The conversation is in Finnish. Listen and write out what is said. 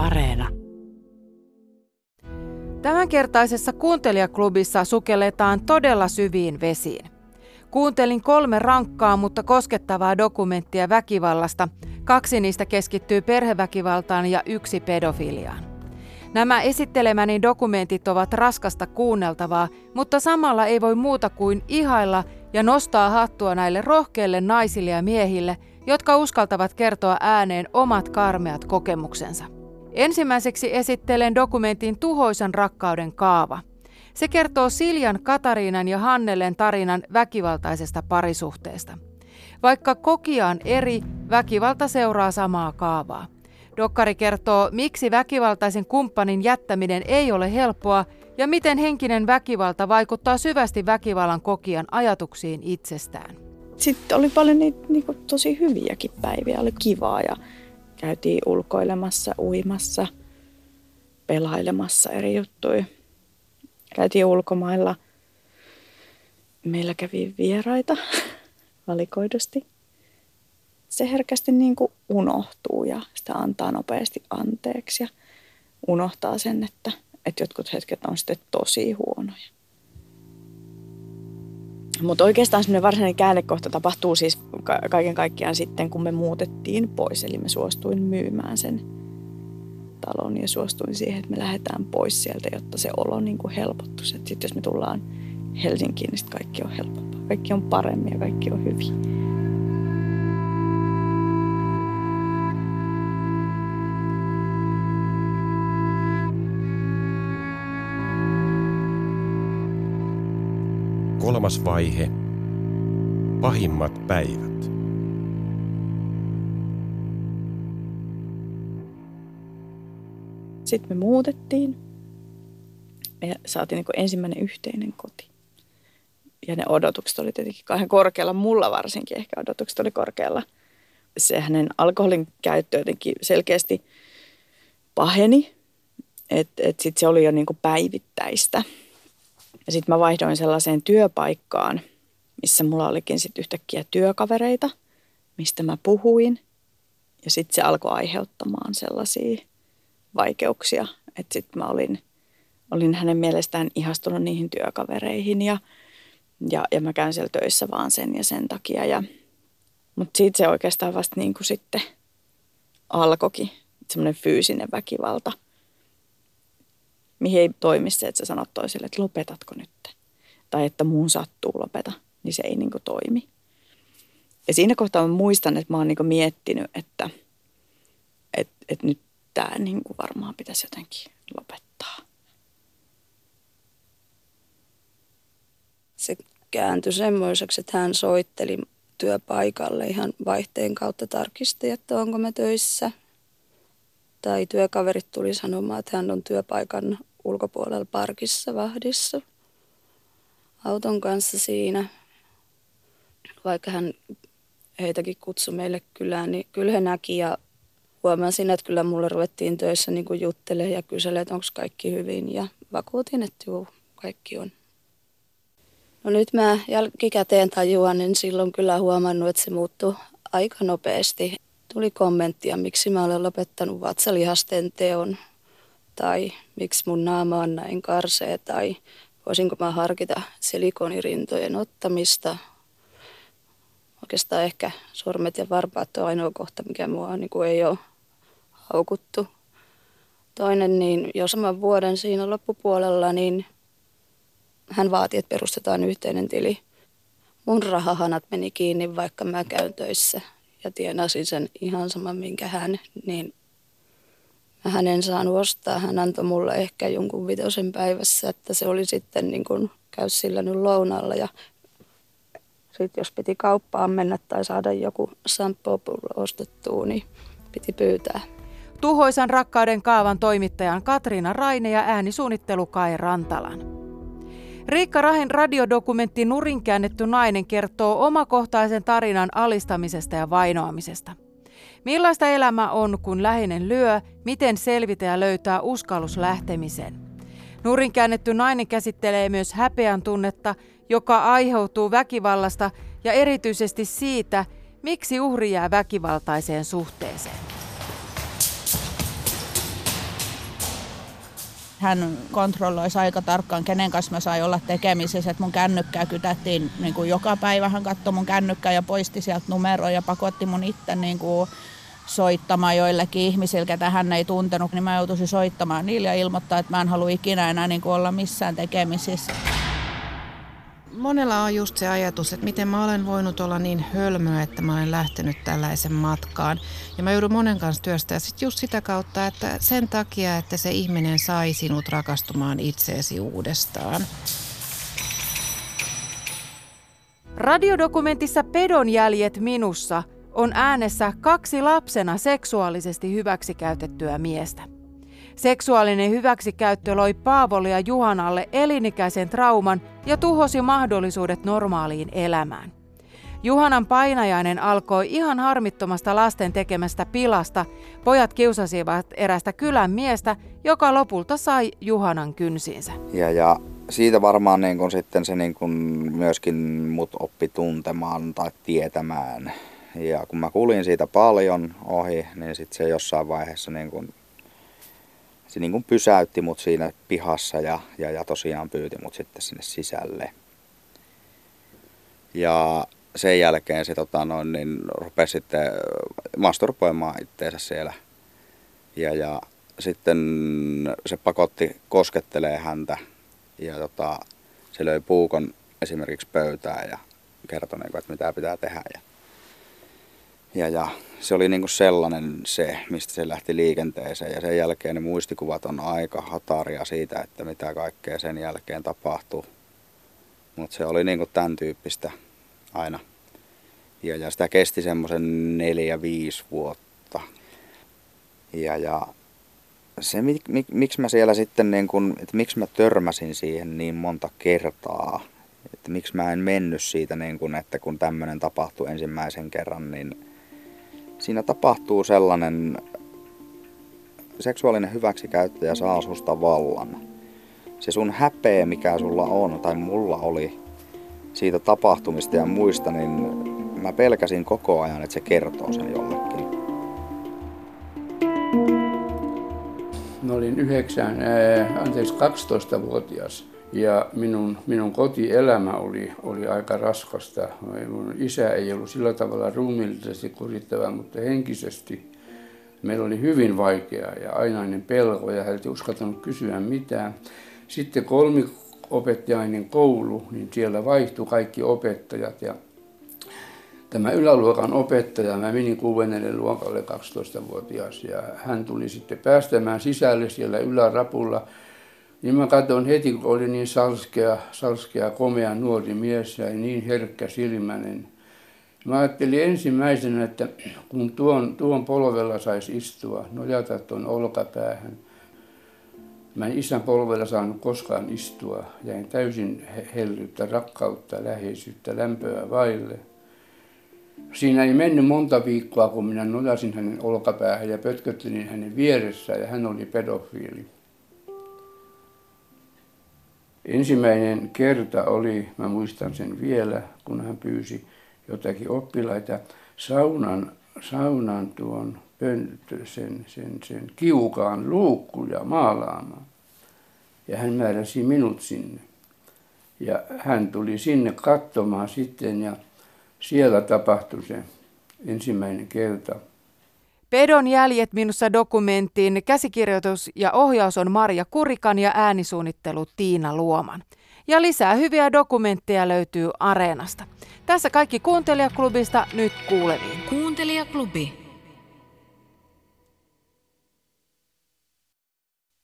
Areena. Tämänkertaisessa kuuntelijaklubissa sukelletaan todella syviin vesiin. Kuuntelin kolme rankkaa, mutta koskettavaa dokumenttia väkivallasta. Kaksi niistä keskittyy perheväkivaltaan ja yksi pedofiliaan. Nämä esittelemäni dokumentit ovat raskasta kuunneltavaa, mutta samalla ei voi muuta kuin ihailla ja nostaa hattua näille rohkeille naisille ja miehille, jotka uskaltavat kertoa ääneen omat karmeat kokemuksensa. Ensimmäiseksi esittelen dokumentin Tuhoisan rakkauden kaava. Se kertoo Siljan, Katariinan ja Hannelen tarinan väkivaltaisesta parisuhteesta. Vaikka kokia on eri, väkivalta seuraa samaa kaavaa. Dokkari kertoo, miksi väkivaltaisen kumppanin jättäminen ei ole helppoa ja miten henkinen väkivalta vaikuttaa syvästi väkivallan kokijan ajatuksiin itsestään. Sitten oli paljon niitä niin tosi hyviäkin päiviä, oli kivaa ja käytiin ulkoilemassa, uimassa, pelailemassa eri juttuja. Käytiin ulkomailla. Meillä kävi vieraita valikoidusti. Se herkästi niin kuin unohtuu ja sitä antaa nopeasti anteeksi ja unohtaa sen, että, että jotkut hetket on sitten tosi huonoja. Mutta oikeastaan semmoinen varsinainen käännekohta tapahtuu siis kaiken kaikkiaan sitten, kun me muutettiin pois. Eli me suostuin myymään sen talon ja suostuin siihen, että me lähdetään pois sieltä, jotta se olo niin kuin helpottuisi. Sitten jos me tullaan Helsinkiin, niin kaikki on helpompaa. Kaikki on paremmin ja kaikki on hyvin. Kolmas vaihe. Pahimmat päivät. Sitten me muutettiin. Me saatiin niin ensimmäinen yhteinen koti. Ja ne odotukset oli tietenkin kahden korkealla, mulla varsinkin ehkä odotukset oli korkealla. Se hänen alkoholin käyttö jotenkin selkeästi paheni. Että et sitten se oli jo niin päivittäistä. Ja sitten mä vaihdoin sellaiseen työpaikkaan, missä mulla olikin sitten yhtäkkiä työkavereita, mistä mä puhuin. Ja sitten se alkoi aiheuttamaan sellaisia vaikeuksia, että sitten mä olin, olin hänen mielestään ihastunut niihin työkavereihin ja, ja, ja mä käyn siellä töissä vaan sen ja sen takia. Ja, mutta siitä se oikeastaan vasta niin kuin sitten alkoikin, semmoinen fyysinen väkivalta – mihin ei toimi se, että sä sanot toiselle, että lopetatko nyt. Tai että muun sattuu lopeta, niin se ei niin kuin toimi. Ja siinä kohtaa mä muistan, että mä oon niin miettinyt, että, että, että nyt tämä niin kuin varmaan pitäisi jotenkin lopettaa. Se kääntyi semmoiseksi, että hän soitteli työpaikalle ihan vaihteen kautta tarkisti, että onko me töissä. Tai työkaverit tuli sanomaan, että hän on työpaikan ulkopuolella parkissa vahdissa auton kanssa siinä. Vaikka hän heitäkin kutsui meille kylään, niin kyllä he näki ja huomasin, että kyllä mulle ruvettiin töissä niin juttelemaan ja kyselemään, että onko kaikki hyvin ja vakuutin, että joo, kaikki on. No nyt mä jälkikäteen tajuan, niin silloin kyllä huomannut, että se muuttui aika nopeasti. Tuli kommenttia, miksi mä olen lopettanut vatsalihasten teon tai miksi mun naama on näin karsea tai voisinko mä harkita silikonirintojen ottamista. Oikeastaan ehkä sormet ja varpaat on ainoa kohta, mikä mua niin kuin ei ole haukuttu. Toinen, niin jo saman vuoden siinä loppupuolella, niin hän vaati, että perustetaan yhteinen tili. Mun rahahanat meni kiinni, vaikka mä käyn töissä ja tienasin sen ihan saman, minkä hän, niin hän en saanut ostaa. Hän antoi mulle ehkä jonkun vitosen päivässä, että se oli sitten niin kuin käy sillä nyt lounalla ja sitten jos piti kauppaan mennä tai saada joku samppopullo ostettua, niin piti pyytää. Tuhoisan rakkauden kaavan toimittajan Katriina Raine ja äänisuunnittelu Kai Rantalan. Riikka Rahen radiodokumentti Nurin käännetty nainen kertoo omakohtaisen tarinan alistamisesta ja vainoamisesta – Millaista elämä on, kun läheinen lyö, miten selvitä ja löytää uskallus lähtemisen? Nurin käännetty nainen käsittelee myös häpeän tunnetta, joka aiheutuu väkivallasta ja erityisesti siitä, miksi uhri jää väkivaltaiseen suhteeseen. Hän kontrolloisi aika tarkkaan, kenen kanssa mä sain olla tekemisissä. Että mun kännykkää kytättiin niin kuin joka päivä. Hän katsoi mun kännykkää ja poisti sieltä numeroja ja pakotti mun itse niin kuin soittamaan joillekin ihmisille, ketä hän ei tuntenut, niin mä joutuisin soittamaan niille ja ilmoittaa, että mä en halua ikinä enää niin kuin olla missään tekemisissä. Monella on just se ajatus, että miten mä olen voinut olla niin hölmöä, että mä olen lähtenyt tällaisen matkaan. Ja mä joudun monen kanssa työstä ja sitten just sitä kautta, että sen takia, että se ihminen sai sinut rakastumaan itseesi uudestaan. Radiodokumentissa Pedon jäljet minussa on äänessä kaksi lapsena seksuaalisesti hyväksikäytettyä miestä. Seksuaalinen hyväksikäyttö loi Paavolle ja Juhanalle elinikäisen trauman ja tuhosi mahdollisuudet normaaliin elämään. Juhanan painajainen alkoi ihan harmittomasta lasten tekemästä pilasta. Pojat kiusasivat erästä kylän miestä, joka lopulta sai Juhanan kynsiinsä. Ja, ja siitä varmaan niin kun sitten se niin kun myöskin mut oppi tuntemaan tai tietämään. Ja kun mä kuulin siitä paljon ohi, niin sitten se jossain vaiheessa niin kun se niin kuin pysäytti mut siinä pihassa ja, ja, ja tosiaan pyyti mut sitten sinne sisälle. Ja sen jälkeen se tota, noin, niin rupesi sitten masturboimaan itteensä siellä. Ja, ja sitten se pakotti koskettelee häntä ja tota, se löi puukon esimerkiksi pöytään ja kertoi, niin että mitä pitää tehdä. Ja, ja, ja se oli niin kuin sellainen se, mistä se lähti liikenteeseen. Ja sen jälkeen ne muistikuvat on aika hataria siitä, että mitä kaikkea sen jälkeen tapahtui. Mutta se oli niin kuin tämän tyyppistä aina. Ja, ja sitä kesti semmoisen neljä, viisi vuotta. Ja, ja se, mik, mik, miksi mä siellä sitten, niin kun, että miksi mä törmäsin siihen niin monta kertaa, että miksi mä en mennyt siitä, niin kun, että kun tämmöinen tapahtui ensimmäisen kerran, niin siinä tapahtuu sellainen seksuaalinen hyväksikäyttäjä saa susta vallan. Se sun häpeä, mikä sulla on, tai mulla oli siitä tapahtumista ja muista, niin mä pelkäsin koko ajan, että se kertoo sen jollekin. Mä olin 9, ää, anteeksi, 12-vuotias ja minun, minun kotielämä oli, oli aika raskasta. Mun isä ei ollut sillä tavalla ruumiillisesti kurittava, mutta henkisesti meillä oli hyvin vaikea ja ainainen pelko ja hän ei uskaltanut kysyä mitään. Sitten kolmiopettajainen koulu, niin siellä vaihtui kaikki opettajat ja tämä yläluokan opettaja, mä menin kuudennelle luokalle 12-vuotias ja hän tuli sitten päästämään sisälle siellä ylärapulla niin mä katson heti, kun oli niin salskea, salskea komea nuori mies ja niin herkkä silmäinen. Mä ajattelin ensimmäisenä, että kun tuon, tuon polvella saisi istua, nojata tuon olkapäähän. Mä en isän polvella saanut koskaan istua. Jäin täysin hellyyttä, rakkautta, läheisyyttä, lämpöä vaille. Siinä ei mennyt monta viikkoa, kun minä nojasin hänen olkapäähän ja pötköttelin hänen vieressä ja hän oli pedofiili. Ensimmäinen kerta oli, mä muistan sen vielä, kun hän pyysi jotakin oppilaita saunan, saunan tuon pönttö, sen, sen, sen kiukaan luukkuja maalaamaan. Ja hän määräsi minut sinne. Ja hän tuli sinne katsomaan sitten ja siellä tapahtui se ensimmäinen kerta. Pedon jäljet minussa dokumenttiin käsikirjoitus ja ohjaus on Marja Kurikan ja äänisuunnittelu Tiina Luoman. Ja lisää hyviä dokumentteja löytyy Areenasta. Tässä kaikki Kuuntelijaklubista nyt kuuleviin. Kuuntelijaklubi.